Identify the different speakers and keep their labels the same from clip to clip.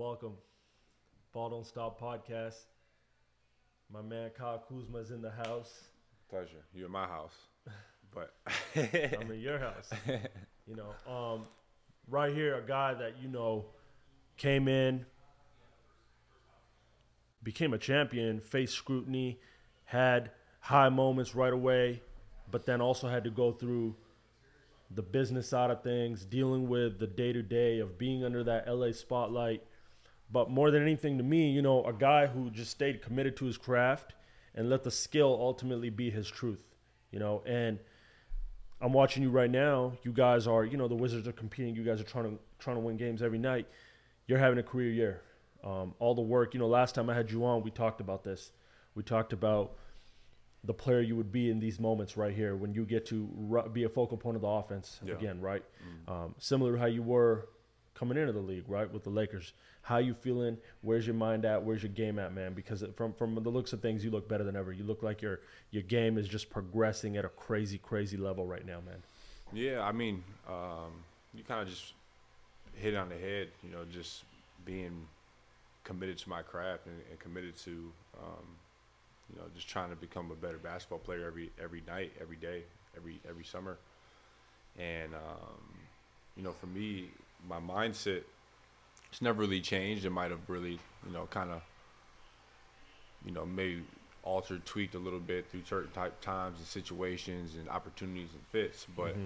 Speaker 1: welcome. Ball Don't Stop podcast. My man Kyle Kuzma is in the house.
Speaker 2: Pleasure. You're in my house, but
Speaker 1: I'm in your house. You know, um, right here, a guy that you know came in, became a champion, faced scrutiny, had high moments right away, but then also had to go through the business side of things, dealing with the day to day of being under that LA spotlight. But more than anything to me, you know, a guy who just stayed committed to his craft and let the skill ultimately be his truth, you know, and I'm watching you right now. You guys are, you know, the Wizards are competing. You guys are trying to trying to win games every night. You're having a career year. Um, all the work, you know. Last time I had you on, we talked about this. We talked about the player you would be in these moments right here when you get to ru- be a focal point of the offense
Speaker 2: Yeah.
Speaker 1: again, right? Um, similar to how you were coming into the league, right, with the Lakers. How you feeling? Where's your mind at? Where's your game at, man? Because from from the looks of things, you look better than ever. You look like your your game is just progressing at a crazy, crazy level right now, man.
Speaker 2: yeah, I mean, um, you kind of just hit on the head. You know, just being committed to my craft and, and committed to, um, you know, just trying to become a better basketball player every every night, every day, every every summer. And um, you know, for me, my mindset it's never really changed. It might have really, you know, kind of, you know, maybe altered, tweaked a little bit through certain type times and situations and opportunities and fits. But,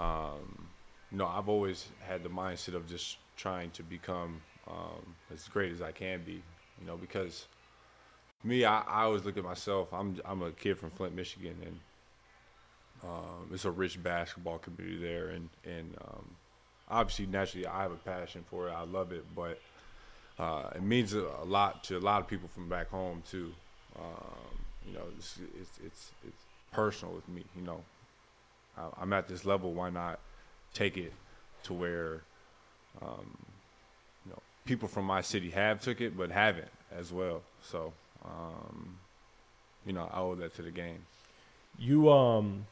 Speaker 2: um, you know, I've always had the mindset of just trying to become um, as great as I can be. You know, because me, I, I always look at myself. I'm I'm a kid from Flint, Michigan, and um, it's a rich basketball community there, and and um, obviously naturally I have a passion for it. I love it, but uh, it means a, lot to a lot of people from back home too. Um, you know, it's, it's it's it's personal with me. You know, I, I'm at this level. Why not take it to where um, you know people from my city have took it, but haven't as well. So um, you know, I owe that to the game.
Speaker 1: You um,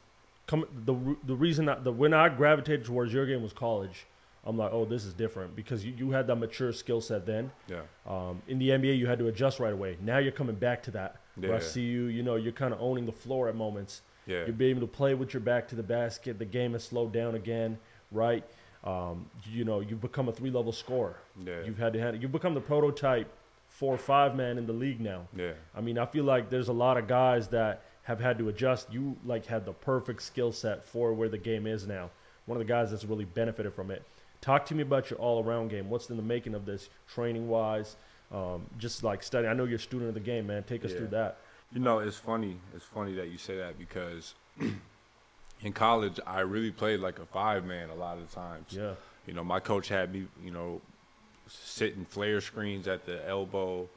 Speaker 1: come the the reason that the when I gravitated towards your game was college. I'm like, oh, this is different because you, you had that mature skill set then.
Speaker 2: Yeah,
Speaker 1: Um, in the NBA, you had to adjust right away. Now you're coming back to that. Where I see you, you know, you're kind of owning the floor at moments.
Speaker 2: yeah,
Speaker 1: You're being able to play with your back to the basket. The game has slowed down again, right? Um, you know, you've become a three level scorer.
Speaker 2: yeah,
Speaker 1: You've had to have, you've become the prototype four or five man in the league now.
Speaker 2: yeah.
Speaker 1: I mean, I feel like there's a lot of guys that have had to adjust. You like had the perfect skill set for where the game is now. One of the guys that's really benefited from it. Talk to me about your all around game. What's in the making of this, training wise? Um, just like study. I know you're a student of the game, man. Take us
Speaker 2: Yeah.
Speaker 1: through that.
Speaker 2: You know, it's funny. It's funny that you say that because in college, I really played like a five man a lot of times.
Speaker 1: Yeah.
Speaker 2: You know, my coach had me, you know, sitting flare screens at the elbow,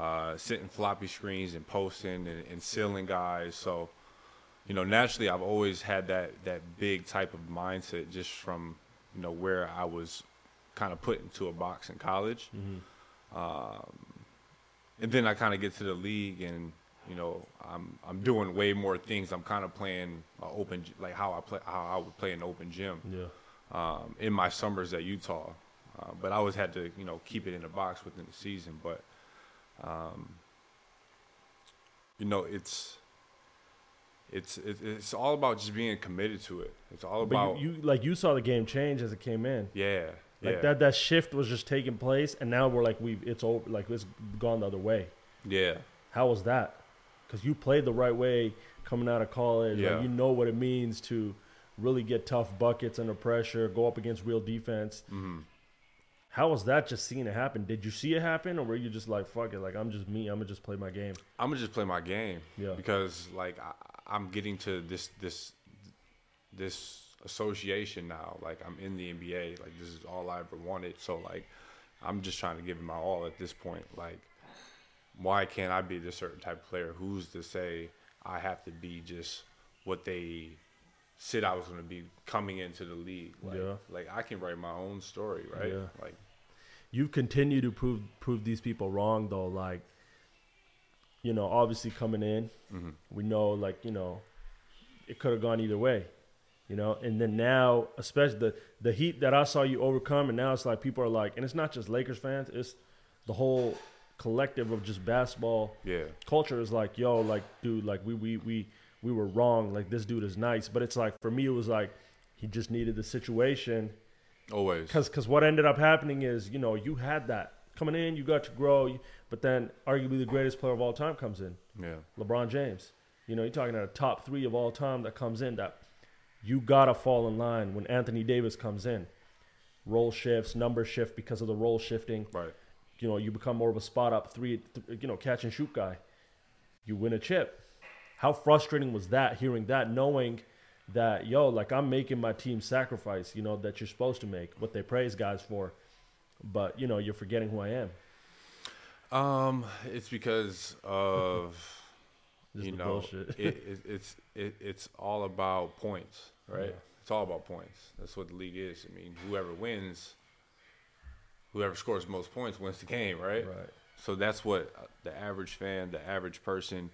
Speaker 2: uh, sitting floppy screens and posting and, and sealing guys. So, you know, naturally, I've always had that that big type of mindset just from you know where I was kind of put into a box in college. Um, and then I kind of get to the league and you know I'm I'm doing way more things. I'm kind of playing open like how I play how I would play an open gym
Speaker 1: Yeah.
Speaker 2: um, in my summers at Utah. Uh, but I always had to you know keep it in the box within the season. But um, you know it's. It's, it's all about just being committed to it. It's all
Speaker 1: But
Speaker 2: about
Speaker 1: you, you like you saw the game change as it came in.
Speaker 2: yeah
Speaker 1: Like
Speaker 2: yeah
Speaker 1: that that shift was just taking place, and now we're like we've it's over. Like it's gone the other way.
Speaker 2: yeah
Speaker 1: How was that? Because you played the right way coming out of college.
Speaker 2: Yeah.
Speaker 1: Like you know what it means to really get tough buckets under pressure, go up against real defense.
Speaker 2: hmm
Speaker 1: How was that just seeing it happen? Did you see it happen, or were you just like, fuck it, like I'm just me, I'm gonna just play my game?
Speaker 2: I'm gonna just play my game.
Speaker 1: Yeah.
Speaker 2: Because like I, I'm getting to this this this association now. Like I'm in the NBA. Like this is all I ever wanted. So like I'm just trying to give it my all at this point. Like why can't I be this certain type of player? Who's to say I have to be just what they said I was going to be coming into the league? Like,
Speaker 1: Yeah.
Speaker 2: like I can write my own story, right?
Speaker 1: Yeah.
Speaker 2: Like
Speaker 1: You've continued to prove prove these people wrong, though. Like, you know, obviously coming in,
Speaker 2: Mhm.
Speaker 1: we know, like, you know, it could have gone either way. You know, and then now, especially the the heat that I saw you overcome, and now it's like people are like, and it's not just Lakers fans, it's the whole collective of just basketball
Speaker 2: Yeah.
Speaker 1: culture is like, yo, like, dude, like we we we we were wrong. Like this dude is nice, but it's like for me, it was like he just needed the situation
Speaker 2: Always.
Speaker 1: because because what ended up happening is you know you had that coming in, you got to grow, but then arguably the greatest player of all time comes in,
Speaker 2: Yeah.
Speaker 1: LeBron James. You know, you're talking about a top three of all time that comes in that you gotta fall in line when Anthony Davis comes in. Role shifts, number shift because of the role shifting
Speaker 2: Right.
Speaker 1: you know, you become more of a spot up three, th- you know, catch and shoot guy. You win a chip. How frustrating was that hearing that, knowing that, yo, like I'm making my team sacrifice, you know, that you're supposed to make, what they praise guys for. But, you know, you're forgetting who I am.
Speaker 2: Um, it's because of you know it, it, it's it, it's all about points, right?
Speaker 1: Yeah.
Speaker 2: It's all about points. That's what the league is. I mean, whoever wins, whoever scores most points wins the game, right?
Speaker 1: right.
Speaker 2: So that's what uh, the average fan, the average person,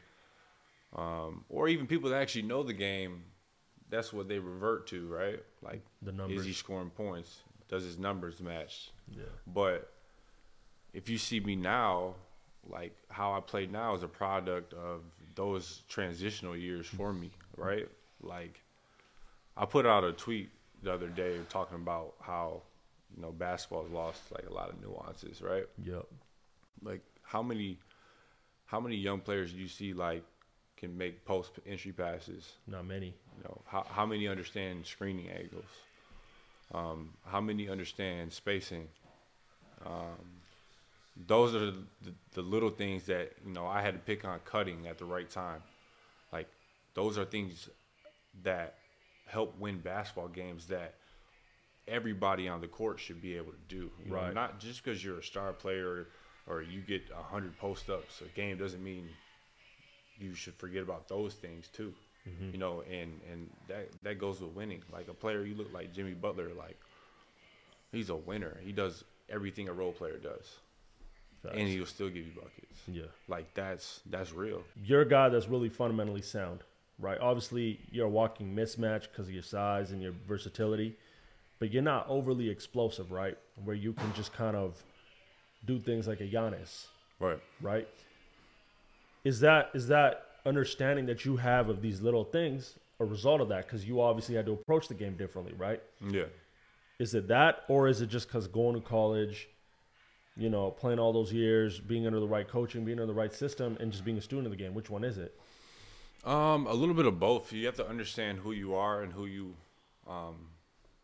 Speaker 2: um, or even people that actually know the game, that's what they revert to, right? Like,
Speaker 1: The
Speaker 2: is he scoring points? Does his numbers match?
Speaker 1: Yeah.
Speaker 2: But if you see me now, like how I play now is a product of those transitional years for me, right? Like I put out a tweet the other day talking about how you know basketball's lost like a lot of nuances, right?
Speaker 1: Yep.
Speaker 2: Like how many how many young players do you see like can make post entry passes?
Speaker 1: Not many.
Speaker 2: You know, how how many understand screening angles? Um, how many understand spacing? Um, those are the, the, the little things that you know I had to pick on cutting at the right time. Like those are things that help win basketball games that everybody on the court should be able to do. You know,
Speaker 1: Right.
Speaker 2: not just because you're a star player or you get hundred post ups a game doesn't mean you should forget about those things too.
Speaker 1: Mm-hmm.
Speaker 2: You know, and and that that goes with winning. Like a player, you look like Jimmy Butler. Like he's a winner. He does everything a role player does,
Speaker 1: Facts.
Speaker 2: and he'll still give you buckets.
Speaker 1: yeah.
Speaker 2: Like that's that's real.
Speaker 1: you're a guy that's really fundamentally sound, right? Obviously, you're a walking mismatch because of your size and your versatility, but you're not overly explosive, right? Where you can just kind of do things like a Giannis,
Speaker 2: Right.
Speaker 1: right? Is that is that understanding that you have of these little things a result of that? Because you obviously had to approach the game differently, right?
Speaker 2: Yeah.
Speaker 1: Is it that, or is it just because going to college, you know, playing all those years, being under the right coaching, being under the right system, and just being a student of the game? Which one is it?
Speaker 2: Um, a little bit of both. You have to understand who you are and who you, um,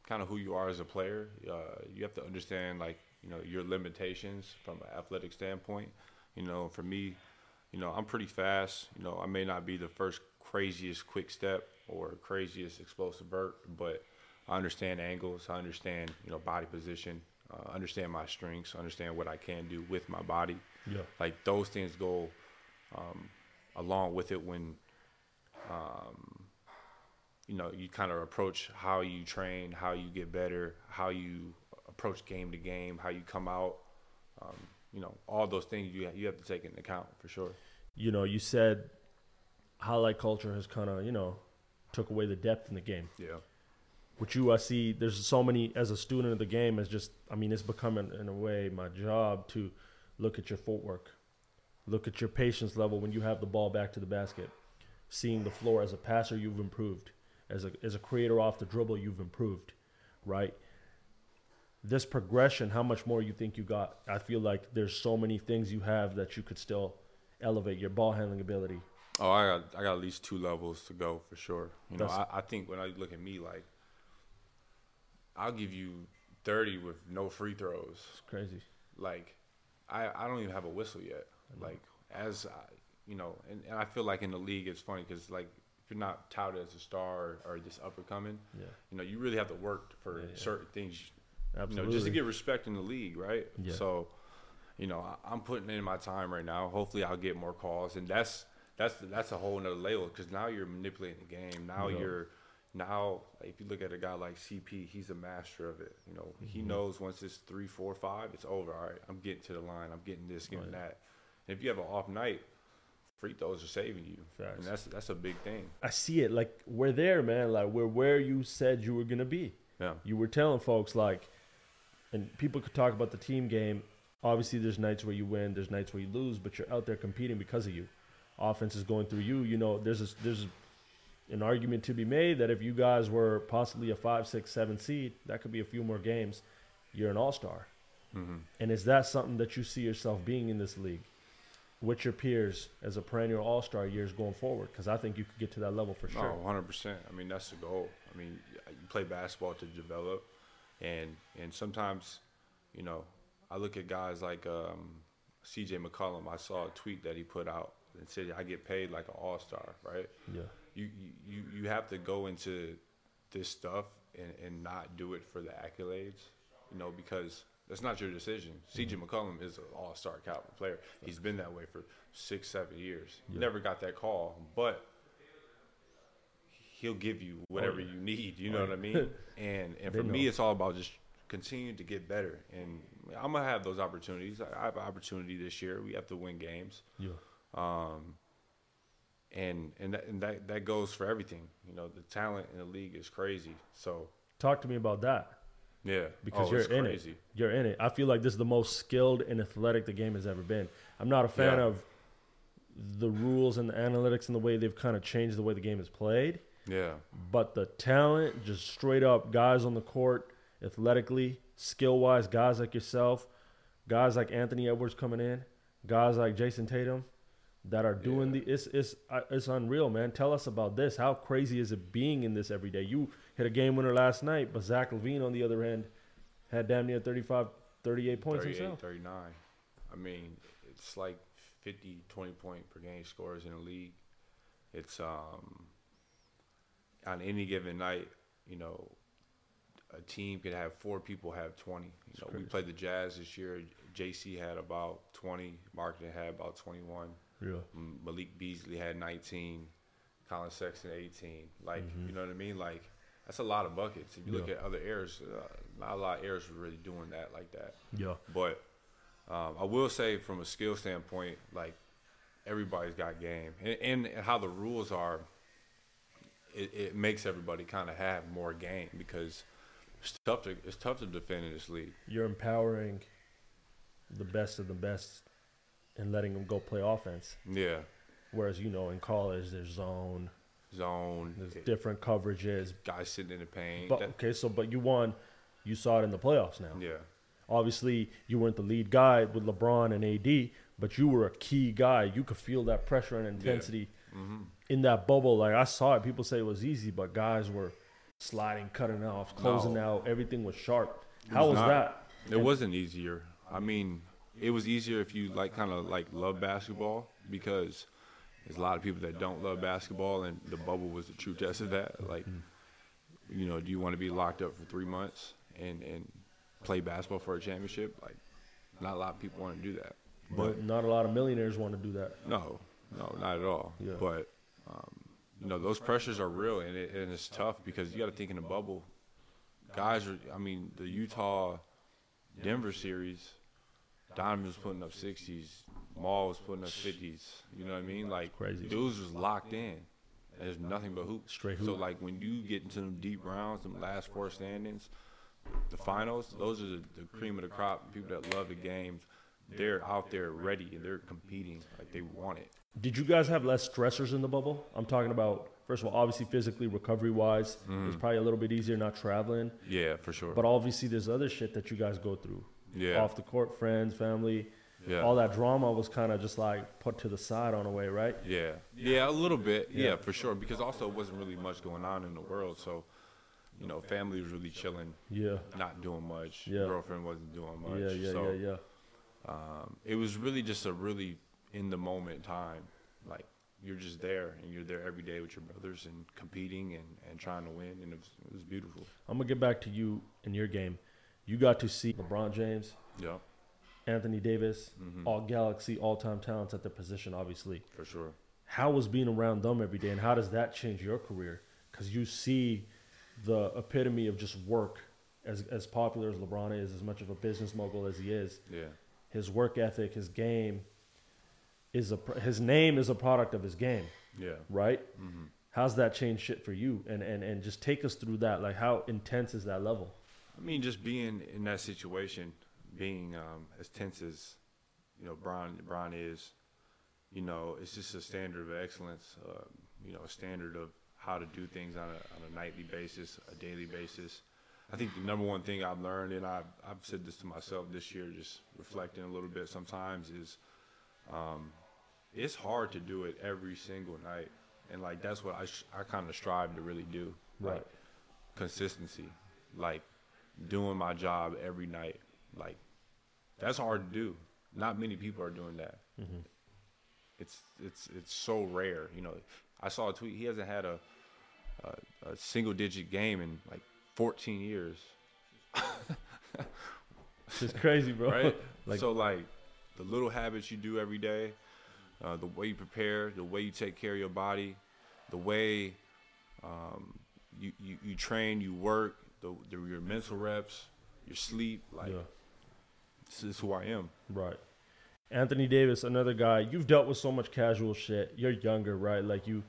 Speaker 2: kind of who you are as a player. Uh, you have to understand like you know your limitations from an athletic standpoint. You know, for me, you know, I'm pretty fast. You know, I may not be the first craziest quick step or craziest explosive vert, but I understand angles. I understand you know body position. Uh, understand my strengths. Understand what I can do with my body.
Speaker 1: Yeah.
Speaker 2: Like those things go um, along with it when um, you know you kind of approach how you train, how you get better, how you approach game to game, how you come out. Um, you know, all those things you you have to take into account for sure.
Speaker 1: you know, you said highlight culture has kind of, you know, took away the depth in the game.
Speaker 2: Yeah.
Speaker 1: With you, I see there's so many as a student of the game. It's just, I mean, it's becoming in a way my job to look at your footwork, look at your patience level when you have the ball back to the basket, seeing the floor as a passer, you've improved. As a as a creator off the dribble, you've improved, right? This progression, how much more you think you got? I feel like there's so many things you have that you could still elevate your ball handling ability.
Speaker 2: Oh, I got I got at least two levels to go for sure. You know, I, I think when I look at me, like I'll give you thirty with no free throws.
Speaker 1: It's crazy.
Speaker 2: like I, I don't even have a whistle yet. Like as I, you know, and, and I feel like in the league it's funny because like if you're not touted as a star or, or just up and coming,
Speaker 1: Yeah,
Speaker 2: you know, you really have to work for
Speaker 1: Yeah, yeah.
Speaker 2: certain things.
Speaker 1: Absolutely.
Speaker 2: You know, just to get respect in the league, right?
Speaker 1: Yeah.
Speaker 2: So, you know, I, I'm putting in my time right now. Hopefully, I'll get more calls, and that's that's that's a whole nother level because now you're manipulating the game. Now
Speaker 1: Yeah.
Speaker 2: you're now like, if you look at a guy like CP, he's a master of it. You know, he
Speaker 1: Mm-hmm.
Speaker 2: knows once it's three, four, five, it's over. All right, I'm getting to the line. I'm getting this, getting
Speaker 1: Right.
Speaker 2: that. And if you have an off night, free throws are saving you,
Speaker 1: Facts.
Speaker 2: and that's that's a big thing.
Speaker 1: I see it. Like we're there, man. Like we're where you said you were gonna be.
Speaker 2: Yeah,
Speaker 1: You were telling folks like, and people could talk about the team game. Obviously, there's nights where you win, there's nights where you lose, but you're out there competing because of you. Offense is going through you. You know, there's a, there's an argument to be made that if you guys were possibly a five, six, seven seed, that could be a few more games. You're an all star.
Speaker 2: hmm
Speaker 1: And is that something that you see yourself being in this league with your peers as a perennial all star years going forward? Because I think you could get to that level for sure.
Speaker 2: Hundred percent. I mean, that's the goal. I mean, you play basketball to develop, and and sometimes, you know, I look at guys like um, C.J. McCollum. I saw a tweet that he put out and said, "I get paid like an all star." Right?
Speaker 1: Yeah.
Speaker 2: You you you have to go into this stuff and and not do it for the accolades, you know, because. That's not your decision. C.J. McCollum is an all-star caliber player. He's been that way for six, seven years.
Speaker 1: Yeah.
Speaker 2: Never got that call, but he'll give you whatever
Speaker 1: yeah.
Speaker 2: you need. You know
Speaker 1: Oh,
Speaker 2: what I mean? And and for me, it's all about just continuing to get better. And I'm gonna have those opportunities. I have an opportunity this year. We have to win games.
Speaker 1: Yeah.
Speaker 2: Um, and and that, and that that goes for everything. You know, the talent in the league is crazy. So
Speaker 1: Talk to me about that.
Speaker 2: yeah,
Speaker 1: because
Speaker 2: Oh,
Speaker 1: you're in
Speaker 2: crazy.
Speaker 1: it. You're in it. I feel like this is the most skilled and athletic the game has ever been. I'm not a fan
Speaker 2: Yeah.
Speaker 1: of the rules and the analytics and the way they've kind of changed the way the game is played,
Speaker 2: Yeah,
Speaker 1: but the talent, just straight up guys on the court, athletically, skill wise, guys like yourself, guys like Anthony Edwards coming in, guys like Jayson Tatum that are doing
Speaker 2: Yeah.
Speaker 1: the it's it's it's unreal, man. Tell us about this. How crazy is it being in this every day? You hit a game winner last night, but Zach LaVine on the other end had damn near 35, 38 points
Speaker 2: 38,
Speaker 1: himself.
Speaker 2: 39. I mean, it's like 50, 20 point per game scores in the league. It's um on any given night, you know, a team could have four people have 20. You know, we played the Jazz this year. JC had about 20. Markkanen had about 21.
Speaker 1: Yeah.
Speaker 2: Malik Beasley had 19. Collin Sexton 18. Like,
Speaker 1: Mhm.
Speaker 2: you know what I mean? Like, that's a lot of buckets. If you look at other errors, uh, not a lot of errors were really doing that like that.
Speaker 1: Yeah.
Speaker 2: But um, I will say, from a skill standpoint, like everybody's got game, and, and how the rules are, it, it makes everybody kind of have more game because it's tough to it's tough to defend in this league.
Speaker 1: You're empowering the best of the best and letting them go play offense.
Speaker 2: Yeah,
Speaker 1: Whereas, you know, in college, there's zone,
Speaker 2: zone,
Speaker 1: there's
Speaker 2: it-
Speaker 1: different coverages.
Speaker 2: guys sitting in the paint.
Speaker 1: But okay, so but you won. You saw it in the playoffs now.
Speaker 2: yeah,
Speaker 1: Obviously, you weren't the lead guy with LeBron and AD, but you were a key guy. You could feel that pressure and intensity
Speaker 2: hmm
Speaker 1: in that bubble. Like I saw it. People say it was easy, but guys were sliding, cutting off, closing
Speaker 2: No.
Speaker 1: out. Everything was sharp.
Speaker 2: It
Speaker 1: How
Speaker 2: was
Speaker 1: was
Speaker 2: not.
Speaker 1: that?
Speaker 2: It wasn't easier. I mean, it was easier if you like kind of like love basketball because there's a lot of people that don't love basketball, and the bubble was the true test of that. Like, you know, do you want to be locked up for three months and and play basketball for a championship? Like, not a lot of people want to do that. But
Speaker 1: not a lot of millionaires want to do that.
Speaker 2: no, no, not at all.
Speaker 1: Yeah.
Speaker 2: But um, you know, those pressures are real, and, it, and it's tough because you got to think in a bubble. Guys are. I mean, the Utah Denver series, Donovan was putting up sixties, Maul was putting up fifties. You know what I mean? Like
Speaker 1: Crazy.
Speaker 2: dudes was locked in. There's nothing but hoops.
Speaker 1: Straight hoop.
Speaker 2: So like when you get into them deep rounds, them last four standings, the finals, those are the, the cream of the crop. People that love the games, they're out there ready and they're competing like they want it.
Speaker 1: Did you guys have less stressors in the bubble? I'm talking about first of all, obviously physically, recovery wise, mm-hmm. it's probably a little bit easier not traveling.
Speaker 2: Yeah, for sure.
Speaker 1: But obviously, there's other shit that you guys go through
Speaker 2: yeah,
Speaker 1: off the court, friends, family.
Speaker 2: yeah,
Speaker 1: All that drama was kind of just like put to the side on a way, right?
Speaker 2: yeah, yeah, a little bit. Yeah.
Speaker 1: Yeah.
Speaker 2: for sure. Because also it wasn't really much going on in the world, so you know, family was really chilling,
Speaker 1: Yeah,
Speaker 2: not doing much.
Speaker 1: Yeah.
Speaker 2: Girlfriend wasn't doing much.
Speaker 1: yeah, yeah,
Speaker 2: so,
Speaker 1: yeah, yeah.
Speaker 2: Um, it was really just a really in the moment time. Like you're just there and you're there every day with your brothers and competing and, and trying to win, and it was, it was beautiful.
Speaker 1: I'm gonna get back to you in your game. You got to see LeBron James,
Speaker 2: Yeah,
Speaker 1: Anthony Davis,
Speaker 2: Mhm.
Speaker 1: all Galaxy, all-time talents at their position, obviously.
Speaker 2: for sure.
Speaker 1: How was being around them every day, and how does that change your career? Because you see the epitome of just work. As as popular as LeBron is, as much of a business mogul as he is,
Speaker 2: Yeah,
Speaker 1: his work ethic, his game. is a his name is a product of his game,
Speaker 2: Yeah.
Speaker 1: right?
Speaker 2: hmm
Speaker 1: How's that changed shit for you? And and and just take us through that. Like how intense is that level?
Speaker 2: I mean, just being in that situation, being um, as tense as you know Bron Bron is, you know, it's just a standard of excellence. Uh, you know, a standard of how to do things on a on a nightly basis, a daily basis. I think the number one thing I've learned, and I've I've said this to myself this year, just reflecting a little bit sometimes, is um, it's hard to do it every single night, and like that's what I sh- I kind of strive to really do. Like,
Speaker 1: Right.
Speaker 2: consistency, like doing my job every night. Like that's hard to do. Not many people are doing that.
Speaker 1: Mm-hmm.
Speaker 2: It's it's it's so rare. You know, I saw a tweet. He hasn't had a a, a single digit game in like 14 years,
Speaker 1: It's crazy, bro.
Speaker 2: right?
Speaker 1: Like-
Speaker 2: so like the little habits you do every day, uh, the way you prepare, the way you take care of your body, the way um, you, you you train, you work, the, the your mental reps, your sleep, like
Speaker 1: yeah.
Speaker 2: this is who I am.
Speaker 1: Right. Anthony Davis, another guy. You've dealt with so much casual shit. You're younger, right? Like you,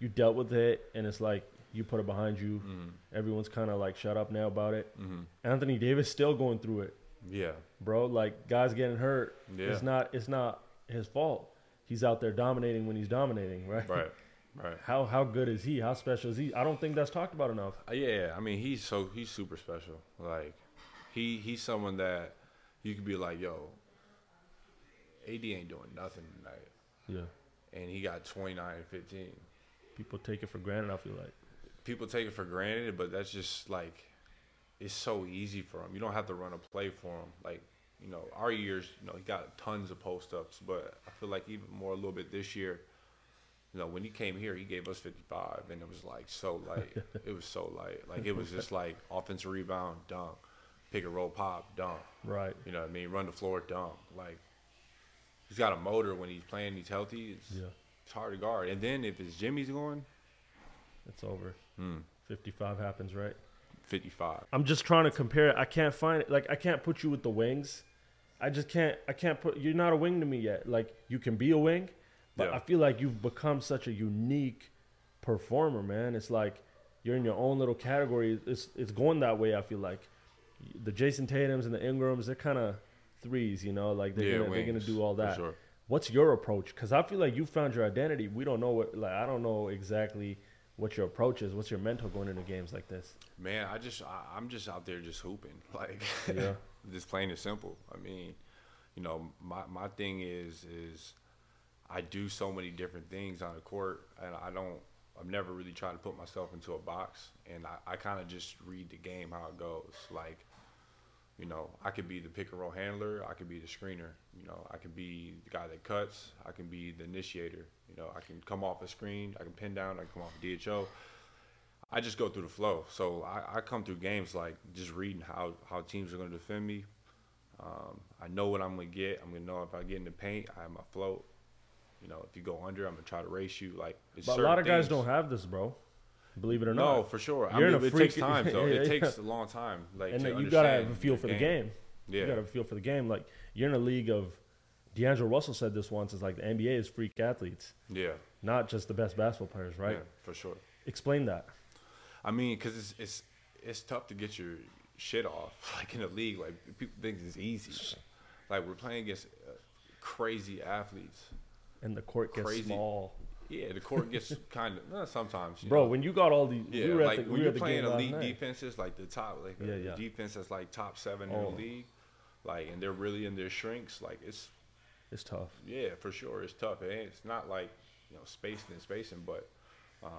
Speaker 1: you dealt with it, and it's like you put it behind you.
Speaker 2: Mm-hmm.
Speaker 1: Everyone's kind of like shut up now about it.
Speaker 2: Mm-hmm.
Speaker 1: Anthony Davis still going through it,
Speaker 2: Yeah,
Speaker 1: bro. Like guys getting hurt.
Speaker 2: yeah,
Speaker 1: It's not. It's not his fault. He's out there dominating when he's dominating, right?
Speaker 2: right, right.
Speaker 1: How how good is he? How special is he? I don't think that's talked about enough.
Speaker 2: Uh, yeah, I mean he's so he's super special. Like he he's someone that you could be like, yo, AD ain't doing nothing tonight,
Speaker 1: Yeah.
Speaker 2: and he got 29 and 15.
Speaker 1: People take it for granted. I feel like.
Speaker 2: People take it for granted, but that's just like it's so easy for him. You don't have to run a play for him. Like you know, our years, you know, he got tons of post ups, but I feel like even more a little bit this year. You know, when he came here, he gave us 55, and it was like so light. it was so light. Like it was just like offensive rebound, dunk, pick and roll, pop, dunk.
Speaker 1: Right.
Speaker 2: You know what I mean? Run the floor, dunk. Like he's got a motor when he's playing. He's healthy. It's,
Speaker 1: Yeah.
Speaker 2: it's hard to guard. And then if his Jimmy's going,
Speaker 1: It's over.
Speaker 2: Hmm,
Speaker 1: 55 happens, right?
Speaker 2: 55.
Speaker 1: I'm just trying to compare it. I can't find it. Like I can't put you with the wings. I just can't. I can't put. You're not a wing to me yet. Like you can be a wing, but
Speaker 2: Yeah.
Speaker 1: I feel like you've become such a unique performer, man. It's like you're in your own little category. It's it's going that way. I feel like the Jayson Tatum's and the Ingrams, they're kind of threes. You know, like they're
Speaker 2: yeah,
Speaker 1: gonna, they're gonna do all that.
Speaker 2: sure.
Speaker 1: What's your approach? Because I feel like you found your identity. We don't know what. Like I don't know exactly what your approach is. What's your mental going into games like this?
Speaker 2: Man, I just I, I'm just out there just hooping, like
Speaker 1: Yeah.
Speaker 2: just plain and simple. I mean, you know, my my thing is is I do so many different things on the court, and I don't. I've never really tried to put myself into a box, and I, I kind of just read the game how it goes. Like, you know, I could be the pick and roll handler, I could be the screener, you know, I could be the guy that cuts, I can be the initiator, you know, I can come off a screen, I can pin down, I can come off a DHO. I just go through the flow. So I, I come through games like just reading how, how teams are going to defend me. Um, I know what I'm going to get. I'm going to know if I get in the paint, I have my float. You know, if you go under, I'm going to try to race you. Like, it's
Speaker 1: But a lot of guys
Speaker 2: things-
Speaker 1: don't have this, bro. Believe it or
Speaker 2: No,
Speaker 1: not.
Speaker 2: No, for sure.
Speaker 1: You're
Speaker 2: mean,
Speaker 1: in a
Speaker 2: it takes
Speaker 1: freak-
Speaker 2: time, though.
Speaker 1: Yeah,
Speaker 2: it
Speaker 1: yeah.
Speaker 2: takes a long time. Like,
Speaker 1: and
Speaker 2: to
Speaker 1: you gotta have a feel for the game.
Speaker 2: Yeah.
Speaker 1: You gotta have a feel for the game. Like you're in a league of. D'Angelo Russell said this once. It's like the NBA is freak athletes,
Speaker 2: yeah.
Speaker 1: not just the best basketball players, right?
Speaker 2: Yeah, for sure.
Speaker 1: Explain that.
Speaker 2: I mean, because it's, it's it's tough to get your shit off. Like in the league, like people think it's easy. Like we're playing against uh, crazy athletes.
Speaker 1: And the court gets
Speaker 2: Crazy.
Speaker 1: small,
Speaker 2: Yeah, the court gets kind of uh, sometimes.
Speaker 1: Bro.
Speaker 2: know.
Speaker 1: When you got all the,
Speaker 2: yeah,
Speaker 1: we
Speaker 2: like
Speaker 1: the,
Speaker 2: when
Speaker 1: we
Speaker 2: you're playing elite defenses, like the top, like
Speaker 1: Yeah,
Speaker 2: the
Speaker 1: yeah.
Speaker 2: defense that's like top seven in
Speaker 1: Oh.
Speaker 2: the league, like and they're really in their shrinks. Like it's
Speaker 1: It's tough.
Speaker 2: yeah, for sure, it's tough. Ain't, it's not like you know spacing and spacing, but um,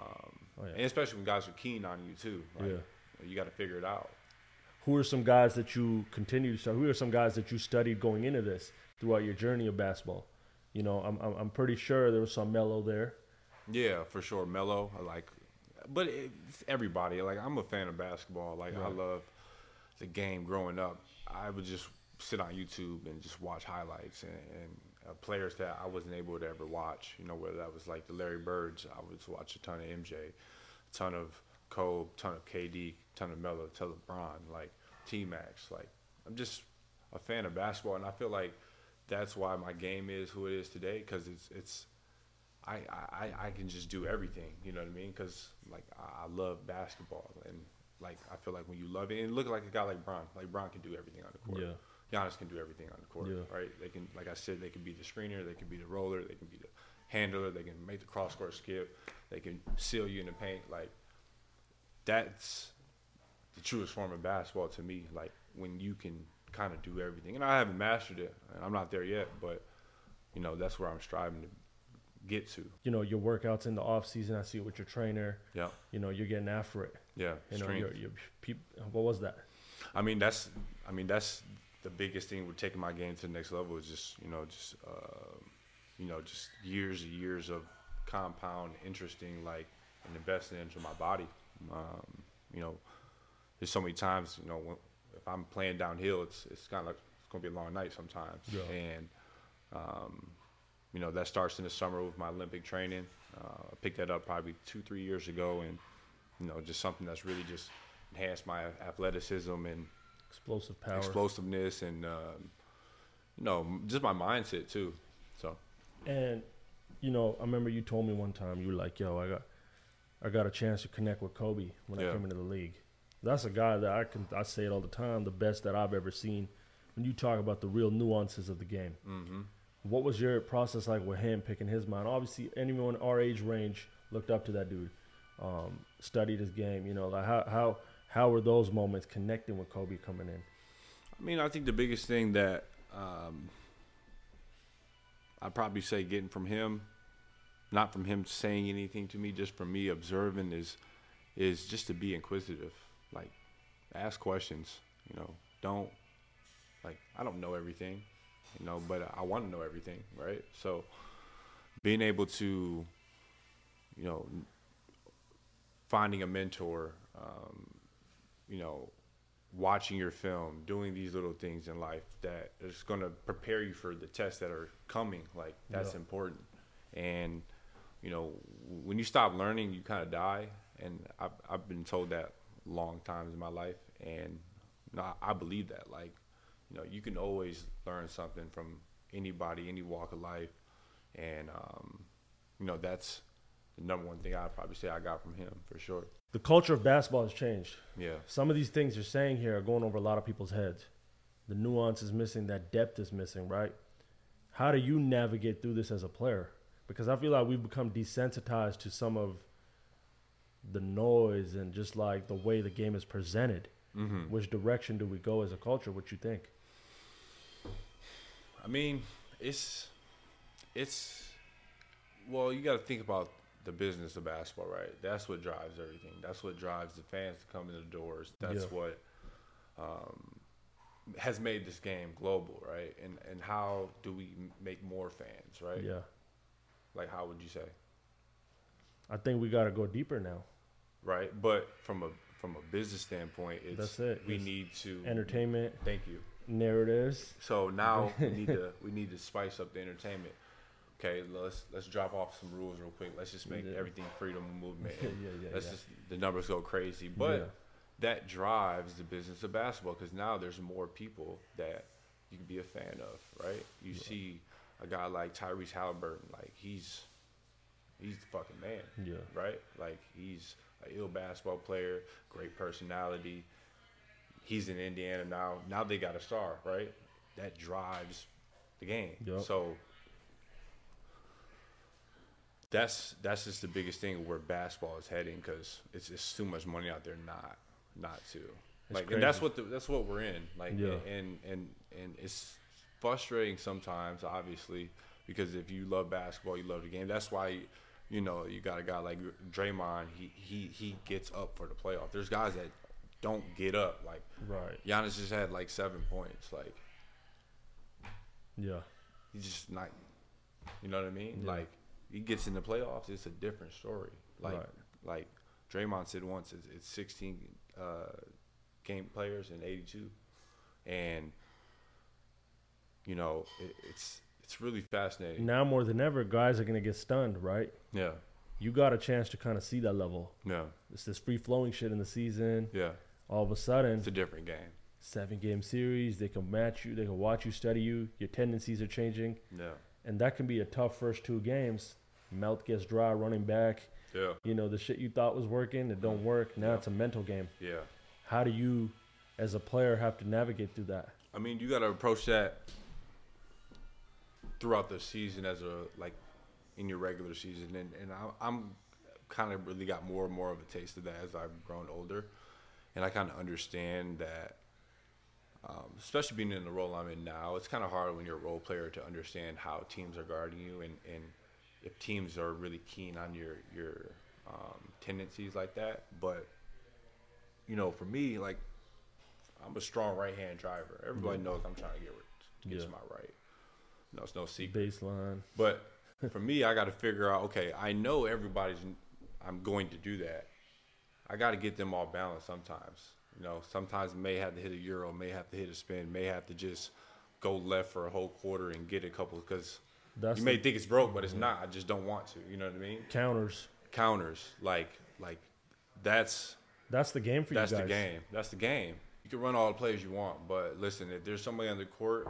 Speaker 1: Oh, yeah.
Speaker 2: and especially when guys are keen on you too. Like,
Speaker 1: Yeah.
Speaker 2: you got to figure it out.
Speaker 1: Who are some guys that you continue to? Who are some guys that you studied going into this throughout your journey of basketball? You know, I'm I'm, I'm pretty sure there was some Melo there.
Speaker 2: Yeah, for sure. Melo, I like, but it's everybody. Like, I'm a fan of basketball. Like, I love the game. Growing up, I would just sit on YouTube and just watch highlights and, and uh, players that I wasn't able to ever watch. You know, whether that was like the Larry Birds, I would watch a ton of MJ, a ton of Kobe, ton of KD, ton of Melo, ton of LeBron, like T Max. Like, I'm just a fan of basketball, and I feel like that's why my game is who it is today because it's it's I, I I can just do everything. You know what I mean? Because like I, love basketball and like I feel like when you love it and look like a guy like Bron, like Bron can do everything on the court.
Speaker 1: Yeah.
Speaker 2: Giannis can do everything on the court,
Speaker 1: Yeah.
Speaker 2: right? They can, like I said, they can be the screener, they can be the roller, they can be the handler, they can make the cross court skip, they can seal you in the paint. Like that's the truest form of basketball to me. Like when you can kind of do everything, and I haven't mastered it, and I'm not there yet, but you know that's where I'm striving to get to.
Speaker 1: You know, your workouts in the off season. I see it with your trainer.
Speaker 2: Yeah,
Speaker 1: You know, you're getting after it.
Speaker 2: yeah.
Speaker 1: You know, your, your what was that?
Speaker 2: I mean, that's I mean that's the biggest thing with taking my game to the next level is just you know just uh, you know just years and years of compound, interesting like and investing into my body. Um, you know, there's so many times you know when, if I'm playing downhill, it's it's kind of like it's gonna be a long night sometimes,
Speaker 1: Yeah.
Speaker 2: and um, you know that starts in the summer with my Olympic training. Uh, I picked that up probably two three years ago, and you know just something that's really just enhanced my athleticism and
Speaker 1: Explosive power.
Speaker 2: explosiveness and um, you know just my mindset too. So
Speaker 1: And you know, I remember you told me one time you were like, "Yo, I got, I got a chance to connect with Kobe when I came into the league." That's a guy that I can I say it all the time, the best that I've ever seen. When you talk about the real nuances of the game,
Speaker 2: hmm
Speaker 1: what was your process like with him picking his mind? Obviously, anyone our age range looked up to that dude, um, studied his game. You know, like how how how were those moments connecting with Kobe coming in?
Speaker 2: I mean, I think the biggest thing that um, I'd probably say getting from him, not from him saying anything to me, just from me observing, is is just to be inquisitive. Like, ask questions. You know, don't like I don't know everything, you know, but I want to know everything, right? So, being able to, you know, finding a mentor, um, you know, watching your film, doing these little things in life that is going to prepare you for the tests that are coming. Like that's
Speaker 1: Yeah.
Speaker 2: important. And you know, when you stop learning, you kind of die. And I've, I've been told that long times in my life, and you know, I, I believe that. Like, you know, you can always learn something from anybody, any walk of life, and um, you know, that's the number one thing I'd probably say I got from him for sure.
Speaker 1: The culture of basketball has changed.
Speaker 2: Yeah.
Speaker 1: Some of these things you're saying here are going over a lot of people's heads. The nuance is missing, that depth is missing, right? How do you navigate through this as a player? Because I feel like we've become desensitized to some of the noise and just like the way the game is presented.
Speaker 2: Mm-hmm.
Speaker 1: Which direction do we go as a culture? What you think?
Speaker 2: I mean, it's it's well, you got to think about the business of basketball, right? That's what drives everything. That's what drives the fans to come in the doors. That's
Speaker 1: Yeah.
Speaker 2: what um, has made this game global, right? And and how do we make more fans, right?
Speaker 1: Yeah.
Speaker 2: Like how would you say,
Speaker 1: I think we got to go deeper now.
Speaker 2: right? But from a from a business standpoint, it's
Speaker 1: That's it.
Speaker 2: we
Speaker 1: It's
Speaker 2: need to
Speaker 1: Entertainment,
Speaker 2: Thank you.
Speaker 1: narratives.
Speaker 2: So now we need to we need to spice up the entertainment. Okay, let's let's drop off some rules real quick. Let's just make
Speaker 1: Yeah.
Speaker 2: everything freedom of movement.
Speaker 1: yeah, yeah,
Speaker 2: let's
Speaker 1: yeah.
Speaker 2: just the numbers go crazy. But
Speaker 1: Yeah.
Speaker 2: that drives the business of basketball because now there's more people that you can be a fan of, right? You see a guy like Tyrese Halliburton, like he's he's the fucking man
Speaker 1: Yeah.
Speaker 2: right? Like he's an ill basketball player, great personality. He's in Indiana now. Now they got a star, right? That drives the game.
Speaker 1: Yup.
Speaker 2: So that's that's just the biggest thing where basketball is heading because it's it's too much money out there not not to like and that's what the, that's what we're in like
Speaker 1: Yeah.
Speaker 2: and and and it's frustrating sometimes obviously because if you love basketball you love the game that's why you know you got a guy like Draymond he he he gets up for the playoff there's guys that don't get up like
Speaker 1: Right.
Speaker 2: Giannis just had like seven points like
Speaker 1: Yeah.
Speaker 2: he's just not you know what I mean
Speaker 1: Yeah.
Speaker 2: like he gets in the playoffs it's a different story like
Speaker 1: Right.
Speaker 2: like Draymond said once it's, it's 16 uh, game players and 82 and you know it, it's it's really fascinating
Speaker 1: Now more than ever, guys are gonna get stunned, right?
Speaker 2: yeah
Speaker 1: You got a chance to kind of see that level.
Speaker 2: yeah
Speaker 1: It's this free flowing shit in the season.
Speaker 2: yeah
Speaker 1: All of a sudden,
Speaker 2: it's a different game
Speaker 1: seven game series. They can match you. They can watch you, study you. Your tendencies are changing,
Speaker 2: Yeah.
Speaker 1: And that can be a tough first two games. Mouth gets dry running back.
Speaker 2: Yeah.
Speaker 1: You know the shit you thought was working, it don't work. Now
Speaker 2: Yeah.
Speaker 1: it's a mental game.
Speaker 2: Yeah.
Speaker 1: How do you, as a player, have to navigate through that?
Speaker 2: I mean, you got to approach that throughout the season as a like in your regular season, and and I, I'm kind of really got more and more of a taste of that as I've grown older, and I kind of understand that. Um, especially being in the role I'm in now, it's kind of hard when you're a role player to understand how teams are guarding you, and, and if teams are really keen on your your um, tendencies like that. But you know, for me, like I'm a strong right hand driver. Everybody knows I'm trying to get get
Speaker 1: Yeah.
Speaker 2: to my right. No, it's no secret.
Speaker 1: Baseline.
Speaker 2: But for me, I got to figure out. Okay, I know everybody's. I'm going to do that. I got to get them all balanced sometimes. You know, sometimes may have to hit a euro, may have to hit a spin, may have to just go left for a whole quarter and get a couple because you
Speaker 1: the
Speaker 2: may think it's broke, but it's not. I just don't want to. You know what I mean?
Speaker 1: counters.
Speaker 2: Counters, like like that's
Speaker 1: That's the game for
Speaker 2: that's
Speaker 1: you guys.
Speaker 2: That's the game. That's the game. You can run all the plays you want, but listen, if there's somebody on the court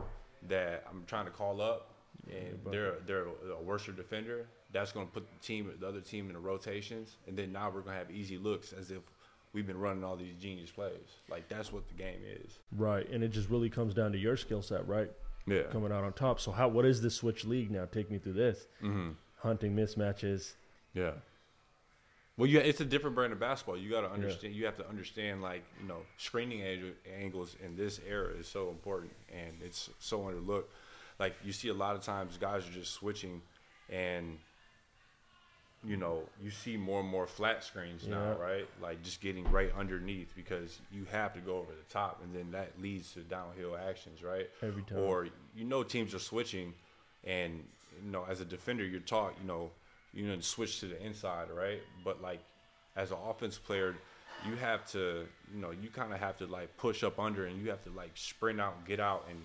Speaker 2: that I'm trying to call up and
Speaker 1: but-
Speaker 2: they're they're a worser defender, that's going to put the team, the other team, in the rotations, and then now we're going to have easy looks as if we've been running all these genius plays. Like that's what the game is.
Speaker 1: Right, and it just really comes down to your skill set, right?
Speaker 2: Yeah.
Speaker 1: Coming out on top. So how? What is this switch league now? Take me through this.
Speaker 2: Mm-hmm.
Speaker 1: Hunting mismatches.
Speaker 2: Yeah. Well, yeah, it's a different brand of basketball. You got to understand. You have to understand, like you know, screening ang- angles in this era is so important, and it's so underlooked. Like you see a lot of times, guys are just switching, and you know, you see more and more flat screens now,
Speaker 1: Yeah.
Speaker 2: right? Like just getting right underneath because you have to go over the top, and then that leads to downhill actions, right?
Speaker 1: Every time.
Speaker 2: Or you know, teams are switching, and you know, as a defender, you're taught, you know, you know, to switch to the inside, right? But like, as an offense player, you have to, you know, you kind of have to like push up under, and you have to like sprint out, and get out, and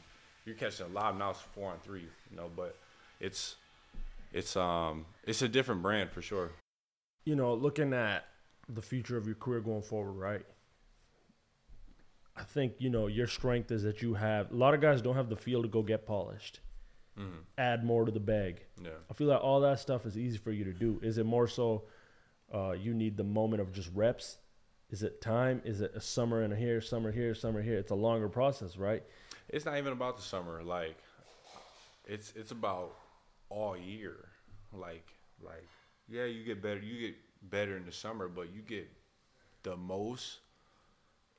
Speaker 2: you're catching a lot of now four on three, you know. But it's, it's um, it's a different brand for sure.
Speaker 1: You know, looking at the future of your career going forward, right? I think you know your strength is that you have a lot of guys don't have the feel to go get polished.
Speaker 2: Mm-hmm.
Speaker 1: Add more to the bag.
Speaker 2: Yeah.
Speaker 1: I feel like all that stuff is easy for you to do. Is it more so uh, you need the moment of just reps? Is it time? Is it a summer and a here, summer here, summer here? It's a longer process, right?
Speaker 2: It's not even about the summer. Like, it's it's about all year. Like like yeah, you get better. You get better in the summer, but you get the most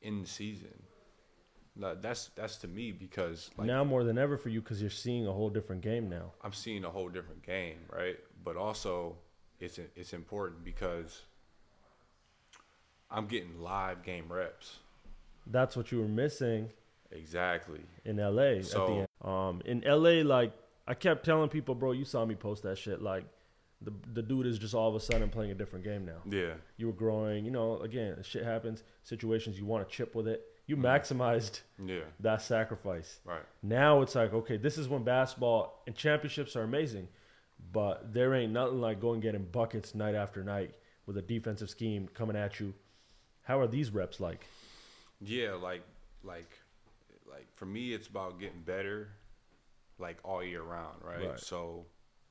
Speaker 2: in the season. Like, that's that's to me because like
Speaker 1: now more than ever for you because you're seeing a whole different game now.
Speaker 2: I'm seeing a whole different game, right? But also, it's it's important because I'm getting live game reps.
Speaker 1: That's what you were missing
Speaker 2: Exactly.
Speaker 1: in LA at
Speaker 2: So-
Speaker 1: the end. Um, in LA, like I kept telling people, bro, you saw me post that shit. Like the the dude is just all of a sudden playing a different game now.
Speaker 2: Yeah.
Speaker 1: You were growing, you know. Again, shit happens. Situations you want to chip with it. You
Speaker 2: Mhm.
Speaker 1: maximized
Speaker 2: Yeah.
Speaker 1: that sacrifice.
Speaker 2: Right.
Speaker 1: Now it's like, okay, this is when basketball and championships are amazing, but there ain't nothing like going getting buckets night after night with a defensive scheme coming at you. How are these reps like?
Speaker 2: Yeah, like like like for me it's about getting better like all year round, right?
Speaker 1: Right.
Speaker 2: So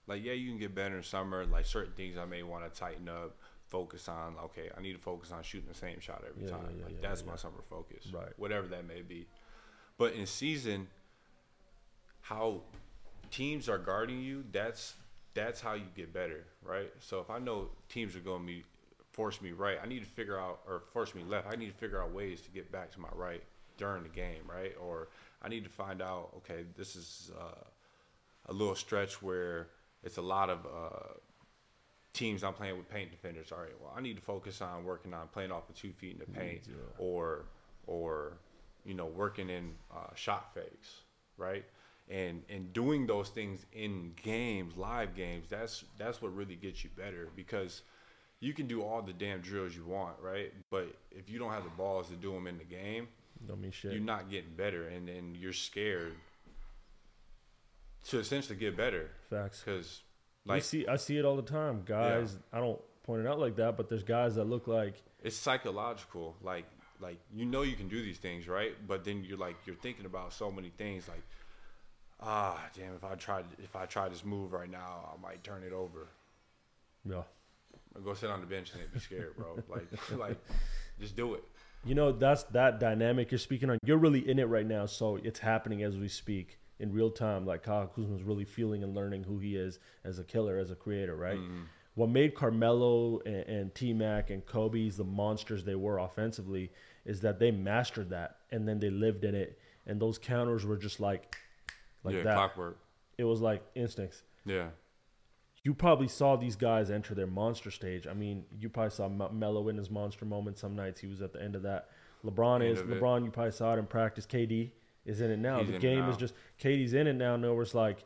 Speaker 2: like yeah, you can get better in summer, like certain things I may want to tighten up, focus on, okay, I need to focus on shooting the same shot every
Speaker 1: Yeah,
Speaker 2: time.
Speaker 1: yeah,
Speaker 2: like
Speaker 1: yeah,
Speaker 2: that's my summer focus.
Speaker 1: Right.
Speaker 2: Whatever that may be. But in season how teams are guarding you, that's that's how you get better, right? So if I know teams are going to be force me right, I need to figure out or force me left. I need to figure out ways to get back to my right during the game, right? Or I need to find out, okay, this is uh, a little stretch where it's a lot of uh, teams I'm playing with paint defenders. All right, well, I need to focus on working on playing off the two feet in the paint,
Speaker 1: Yeah.
Speaker 2: or or you know working in uh, shot fakes, right? And and doing those things in games, live games, that's that's what really gets you better because you can do all the damn drills you want, right? But if you don't have the balls to do them in the game,
Speaker 1: Don't mean shit.
Speaker 2: you're not getting better, and then you're scared to essentially get better
Speaker 1: Facts.
Speaker 2: because
Speaker 1: we
Speaker 2: like
Speaker 1: see, I see it all the time. Guys, I don't point it out like that, but there's guys that look like
Speaker 2: it's psychological. Like like you know you can do these things, right? But then you're like you're thinking about so many things, like ah, damn, if I tried if I try this move right now, I might turn it over.
Speaker 1: Yeah.
Speaker 2: Go sit on the bench and be scared, bro. like like just do it.
Speaker 1: You know, that's that dynamic you're speaking on. You're really in it right now, so it's happening as we speak in real time. Like Kyle Kuzma's really feeling and learning who he is as a killer, as a creator, right?
Speaker 2: Mm-hmm.
Speaker 1: What made Carmelo and, and T Mac and Kobe's the monsters they were offensively is that they mastered that and then they lived in it, and those counters were just like, like
Speaker 2: yeah,
Speaker 1: that.
Speaker 2: clockwork.
Speaker 1: It was like instincts.
Speaker 2: Yeah.
Speaker 1: You probably saw these guys enter their monster stage. I mean, you probably saw M- Melo in his monster moment. Some nights he was at the end of that. LeBron
Speaker 2: End
Speaker 1: is. LeBron. You probably saw it in practice. KD is in it now.
Speaker 2: He's
Speaker 1: the game is just KD's in it now. No, it's like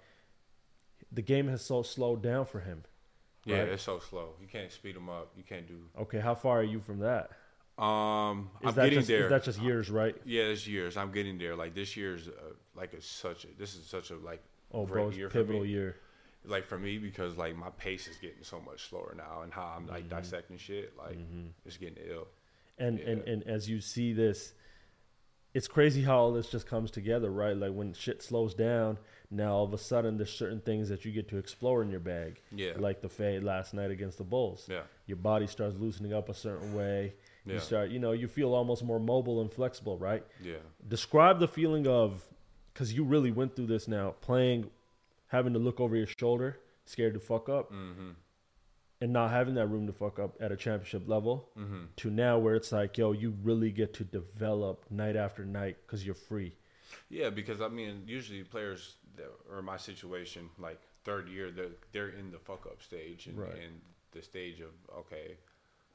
Speaker 1: the game has so slowed down for him.
Speaker 2: Yeah, it's so slow. You can't speed them up. You can't do.
Speaker 1: Okay, how far are you from that?
Speaker 2: Um,
Speaker 1: Is
Speaker 2: I'm
Speaker 1: that
Speaker 2: getting
Speaker 1: just,
Speaker 2: there.
Speaker 1: Is that just years, right?
Speaker 2: yeah, it's years. I'm getting there. Like this year's uh, like a such a. This is such a like
Speaker 1: Oh,
Speaker 2: great
Speaker 1: bro,
Speaker 2: year
Speaker 1: pivotal year.
Speaker 2: Like for me because like my pace is getting so much slower now, and how I'm like
Speaker 1: Mm-hmm.
Speaker 2: dissecting shit. Like it's getting ill.
Speaker 1: and and and as you see this it's crazy how all this just comes together right like when shit slows down now all of a sudden there's certain things that you get to explore in your bag
Speaker 2: Yeah.
Speaker 1: like the fade last night against the bulls
Speaker 2: Yeah.
Speaker 1: your body starts loosening up a certain way
Speaker 2: Yeah.
Speaker 1: you start you know you feel almost more mobile and flexible right
Speaker 2: Yeah.
Speaker 1: describe the feeling of because you really went through this now playing having to look over your shoulder scared to fuck up
Speaker 2: Mm-hmm.
Speaker 1: and not having that room to fuck up at a championship level
Speaker 2: Mm-hmm.
Speaker 1: to now where it's like, yo, you really get to develop night after night because you're free.
Speaker 2: Yeah, because I mean, usually players that are in my situation, like third year, they're they're in the fuck up stage and,
Speaker 1: Right.
Speaker 2: and the stage of okay,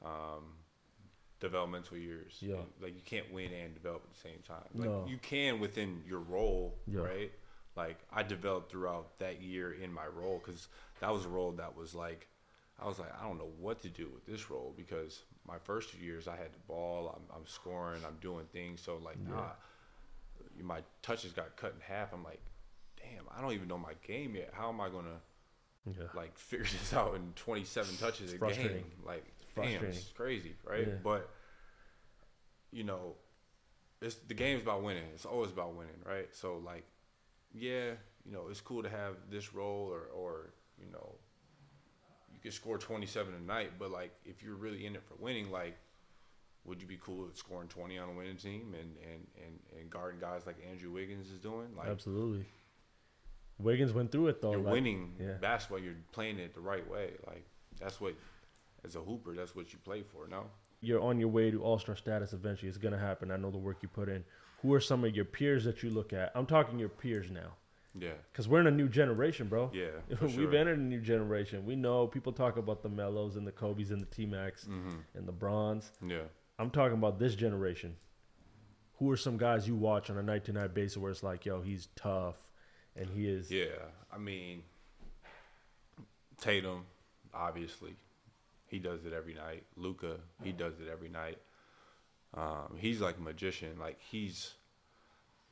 Speaker 2: um, developmental years.
Speaker 1: Yeah.
Speaker 2: And, like you can't win and develop at the same time. Like
Speaker 1: No.
Speaker 2: you can within your role,
Speaker 1: Yeah.
Speaker 2: right? Like I developed throughout that year in my role because that was a role that was like. I was like, I don't know what to do with this role because my first two years I had the ball, I'm, I'm scoring, I'm doing things. So like, nah, my touches got cut in half. I'm like, damn, I don't even know my game yet. How am I gonna
Speaker 1: Yeah.
Speaker 2: like figure this out in 27 touches
Speaker 1: It's
Speaker 2: a game? Like, damn, it's crazy, right?
Speaker 1: Yeah.
Speaker 2: But you know, it's the game's about winning. It's always about winning, right? So like, yeah, you know, it's cool to have this role or or you know, you could score 27 a night, but like if you're really in it for winning, like. Would you be cool with scoring 20 on a winning team and, and, and, and guarding guys like Andrew Wiggins is doing? Like,
Speaker 1: Absolutely. Wiggins went through it though.
Speaker 2: you're
Speaker 1: like-
Speaker 2: winning
Speaker 1: yeah.
Speaker 2: basketball. You're playing it the right way. Like that's what, as a hooper, that's what you play for. No,
Speaker 1: You're on your way to All Star status eventually. It's gonna happen. I know the work you put in. Who are some of your peers that you look at? I'm talking your peers now,
Speaker 2: yeah,
Speaker 1: because we're in a new generation, bro.
Speaker 2: yeah, for
Speaker 1: We've
Speaker 2: sure.
Speaker 1: entered a new generation. We know people talk about the Melos and the Kobe's and the T Macs
Speaker 2: Mhm.
Speaker 1: and the Bronze.
Speaker 2: Yeah,
Speaker 1: I'm talking about this generation. Who are some guys you watch on a night to night basis where it's like, yo, he's tough, and he is.
Speaker 2: yeah. I mean, Tatum, obviously, he does it every night. Luka, he does it every night. Um, he's like a magician. Like he's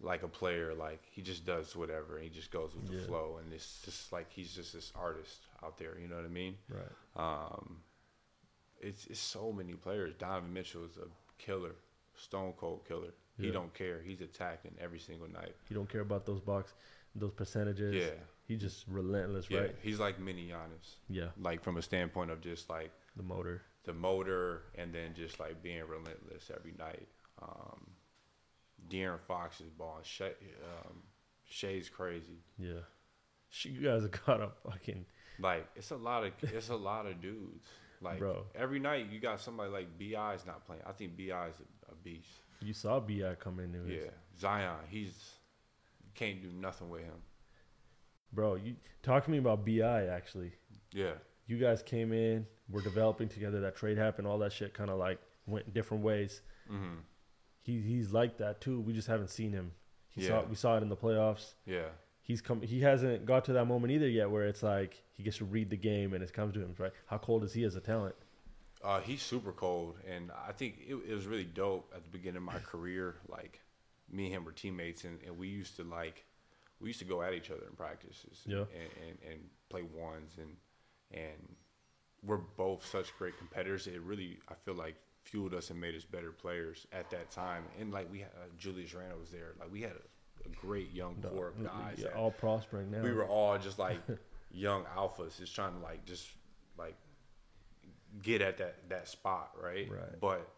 Speaker 2: like a player. Like he just does whatever. He just goes with the
Speaker 1: Yeah.
Speaker 2: flow, and it's just like he's just this artist out there. You know what I mean?
Speaker 1: Right.
Speaker 2: Um, it's it's so many players. Donovan Mitchell is a killer, stone cold killer. He don't care. He's attacking every single night.
Speaker 1: He don't care about those box, those percentages.
Speaker 2: Yeah,
Speaker 1: He just relentless,
Speaker 2: yeah.
Speaker 1: right?
Speaker 2: He's like mini Giannis,
Speaker 1: Yeah.
Speaker 2: like from a standpoint of just like
Speaker 1: The motor.
Speaker 2: The motor, and then just like being relentless every night. Um, De'Aaron Fox is balling. Shai, um, Shai's crazy.
Speaker 1: Yeah. Sh- You guys have got a fucking
Speaker 2: Like it's a lot of it's a lot of dudes. Like
Speaker 1: Bro.
Speaker 2: every night you got somebody like Bi is not playing. I think Bi is a, a beast.
Speaker 1: you saw Bi come in there.
Speaker 2: Yeah, Zion, he's can't do nothing with him.
Speaker 1: Bro, you talk to me about Bi actually.
Speaker 2: Yeah,
Speaker 1: You guys came in, we're developing together, that trade happened, all that shit kinda like went in different ways.
Speaker 2: hmm
Speaker 1: He he's like that too. We just haven't seen him. He saw
Speaker 2: Yeah.
Speaker 1: we saw it in the playoffs.
Speaker 2: yeah,
Speaker 1: He's come he hasn't got to that moment either yet where it's like he gets to read the game and it comes to him, right? How cold is he as a talent?
Speaker 2: uh, he's super cold, and I think it, it was really dope at the beginning of my career. Like me and him were teammates, and, and we used to like we used to go at each other in practices,
Speaker 1: Yeah.
Speaker 2: and, and, and play ones, and and we're both such great competitors. It really I feel like fueled us and made us better players at that time. And like we had uh, Julius Randle was there. Like we had a, a great young core of guys.
Speaker 1: Yeah, all prospering now.
Speaker 2: we were all just like young alphas, just trying to like just like get at that that spot, right?
Speaker 1: Right.
Speaker 2: But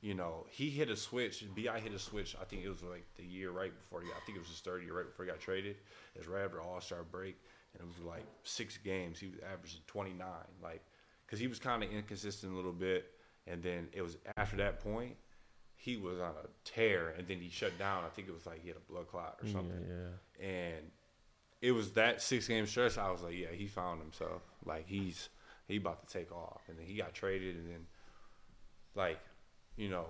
Speaker 2: you know, he hit a switch. Bi hit a switch. I think it was like the year right before. He, I think it was his third year right before he got traded. It was right after All Star break, and it was like six games. He was averaging twenty nine, like because he was kind of inconsistent a little bit. And then it was after that point, he was on a tear, and then he shut down. I think it was like he had a blood clot or
Speaker 1: Yeah,
Speaker 2: something
Speaker 1: yeah.
Speaker 2: and it was that six game stretch. I was like, yeah, he found himself. Like he's he about to take off, and then he got traded, and then like you know,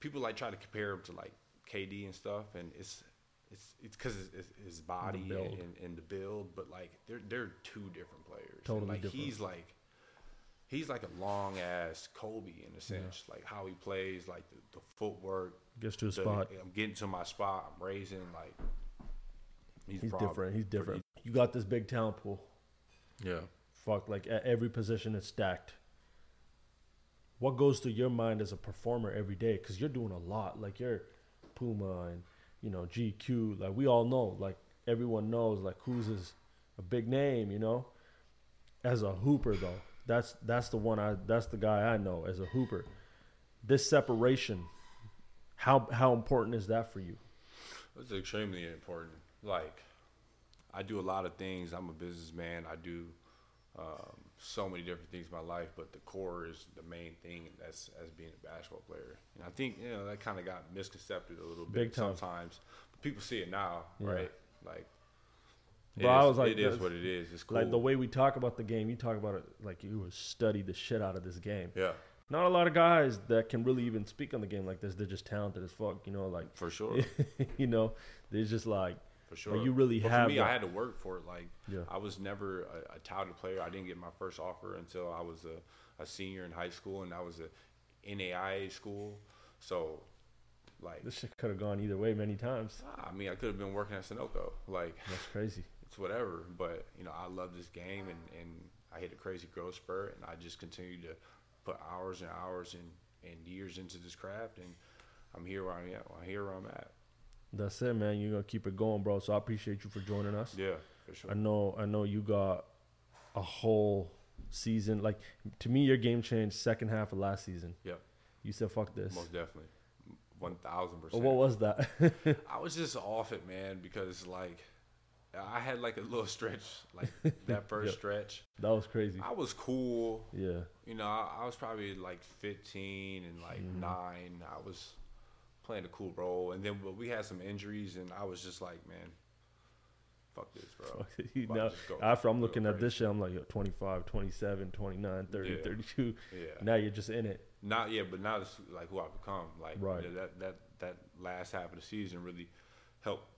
Speaker 2: people like try to compare him to like KD and stuff, and it's it's it's because it's, it's his body and,
Speaker 1: build.
Speaker 2: and, and the build, but like they're they're two different players. And,
Speaker 1: Totally
Speaker 2: like
Speaker 1: different.
Speaker 2: he's like. He's like a long ass Kobe in a sense, like how he plays, like the, the footwork,
Speaker 1: Gets to a
Speaker 2: the-
Speaker 1: spot.
Speaker 2: I'm getting to my spot. I'm raising like. He's,
Speaker 1: He's different. He's
Speaker 2: pretty-
Speaker 1: different. You got this big talent pool.
Speaker 2: Yeah.
Speaker 1: Fuck, like at every position is stacked. What goes through your mind as a performer every day? Because you're doing a lot. Like you're Puma and you know GQ. Like we all know. Like everyone knows. Like who's is a big name. You know. As a hooper though, that's that's the one I that's the guy I know as a hooper. This separation, how how important is that for you?
Speaker 2: It's extremely important. Like, I do a lot of things. I'm a businessman. I do um, so many different things in my life, but the core is the main thing. and That's as being a basketball player. And I think you know that kind of got misconcepted a little bit
Speaker 1: Big time.
Speaker 2: sometimes. But people see it now,
Speaker 1: Yeah.
Speaker 2: right? Like,
Speaker 1: Bro, I
Speaker 2: is-
Speaker 1: was like,
Speaker 2: it is what it is. It's cool.
Speaker 1: Like the way we talk about the game, you talk about it like you would study the shit out of this game.
Speaker 2: yeah,
Speaker 1: Not a lot of guys that can really even speak on the game like this. They're just talented as fuck, you know. Like,
Speaker 2: for sure,
Speaker 1: you know, they're just like,
Speaker 2: for sure.
Speaker 1: you really
Speaker 2: but
Speaker 1: have
Speaker 2: For me, I had to work for it. Like,
Speaker 1: yeah,
Speaker 2: I was never a, a touted player. I didn't get my first offer until I was a, a senior in high school, and I was a NAIA school. So, like,
Speaker 1: this shit could have gone either way many times.
Speaker 2: I mean, I could have been working at Sunoco. Like,
Speaker 1: That's crazy.
Speaker 2: it's whatever. But you know, I love this game, and and I hit a crazy growth spurt, and I just continue to put hours and hours and and years into this craft, and I'm here where I'm at. I'm here where I'm at.
Speaker 1: That's it, man. You're gonna keep it going, bro. So I appreciate you for joining us.
Speaker 2: Yeah, for sure.
Speaker 1: I know, I know you got a whole season. Like to me, your game changed second half of last season.
Speaker 2: Yep.
Speaker 1: You said, "Fuck this."
Speaker 2: Most definitely, one thousand percent.
Speaker 1: what was that?
Speaker 2: I was just off it, man, because like I had like a little stretch, like that first
Speaker 1: Yeah.
Speaker 2: stretch.
Speaker 1: that was crazy.
Speaker 2: I was cool,
Speaker 1: Yeah.
Speaker 2: you know. I, I was probably like 15 and like
Speaker 1: Mhm.
Speaker 2: nine. I was playing a cool role, and then but we had some injuries, and I was just like, man, fuck this, bro.
Speaker 1: Fuck it. You know, after I'm looking at this shit, I'm like, yo, 25, 27, 29, 30,
Speaker 2: Yeah.
Speaker 1: 32.
Speaker 2: Yeah,
Speaker 1: Now you're just in it.
Speaker 2: not yeah, but now it's like who I've become. Like
Speaker 1: Right.
Speaker 2: you know, that that that last half of the season really helped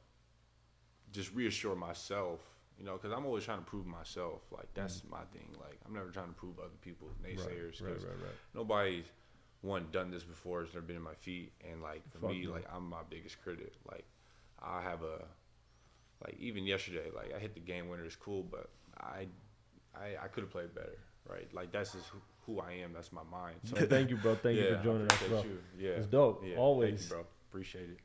Speaker 2: just reassure myself. You know, because I'm always trying to prove myself. Like that's my thing. Like I'm never trying to prove other people naysayers.
Speaker 1: Mm. right, right, right, right.
Speaker 2: nobody's one done this before. Has never been in my feet. And like for
Speaker 1: Fuck
Speaker 2: me, like I'm my biggest critic. Like I have a like even yesterday, like I hit the game winner. It's cool, but I I, I could have played better. Right, like that's just who, I am. That's my mind. So
Speaker 1: Thank you, bro. Thank you for joining us, bro.
Speaker 2: You. Yeah,
Speaker 1: It's dope.
Speaker 2: yeah,
Speaker 1: Always.
Speaker 2: thank you, bro. Appreciate it.